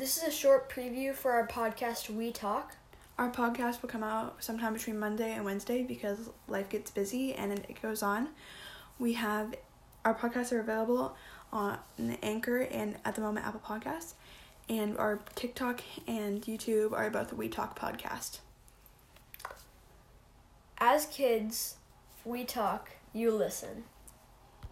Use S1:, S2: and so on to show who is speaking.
S1: This is a short preview for our podcast, We Talk.
S2: Our podcast will come out sometime between Monday and Wednesday because life gets busy and it goes on. We have our podcasts are available on Anchor and at the moment Apple Podcasts, and our TikTok and YouTube are both We Talk podcast.
S1: As kids, we talk, you listen.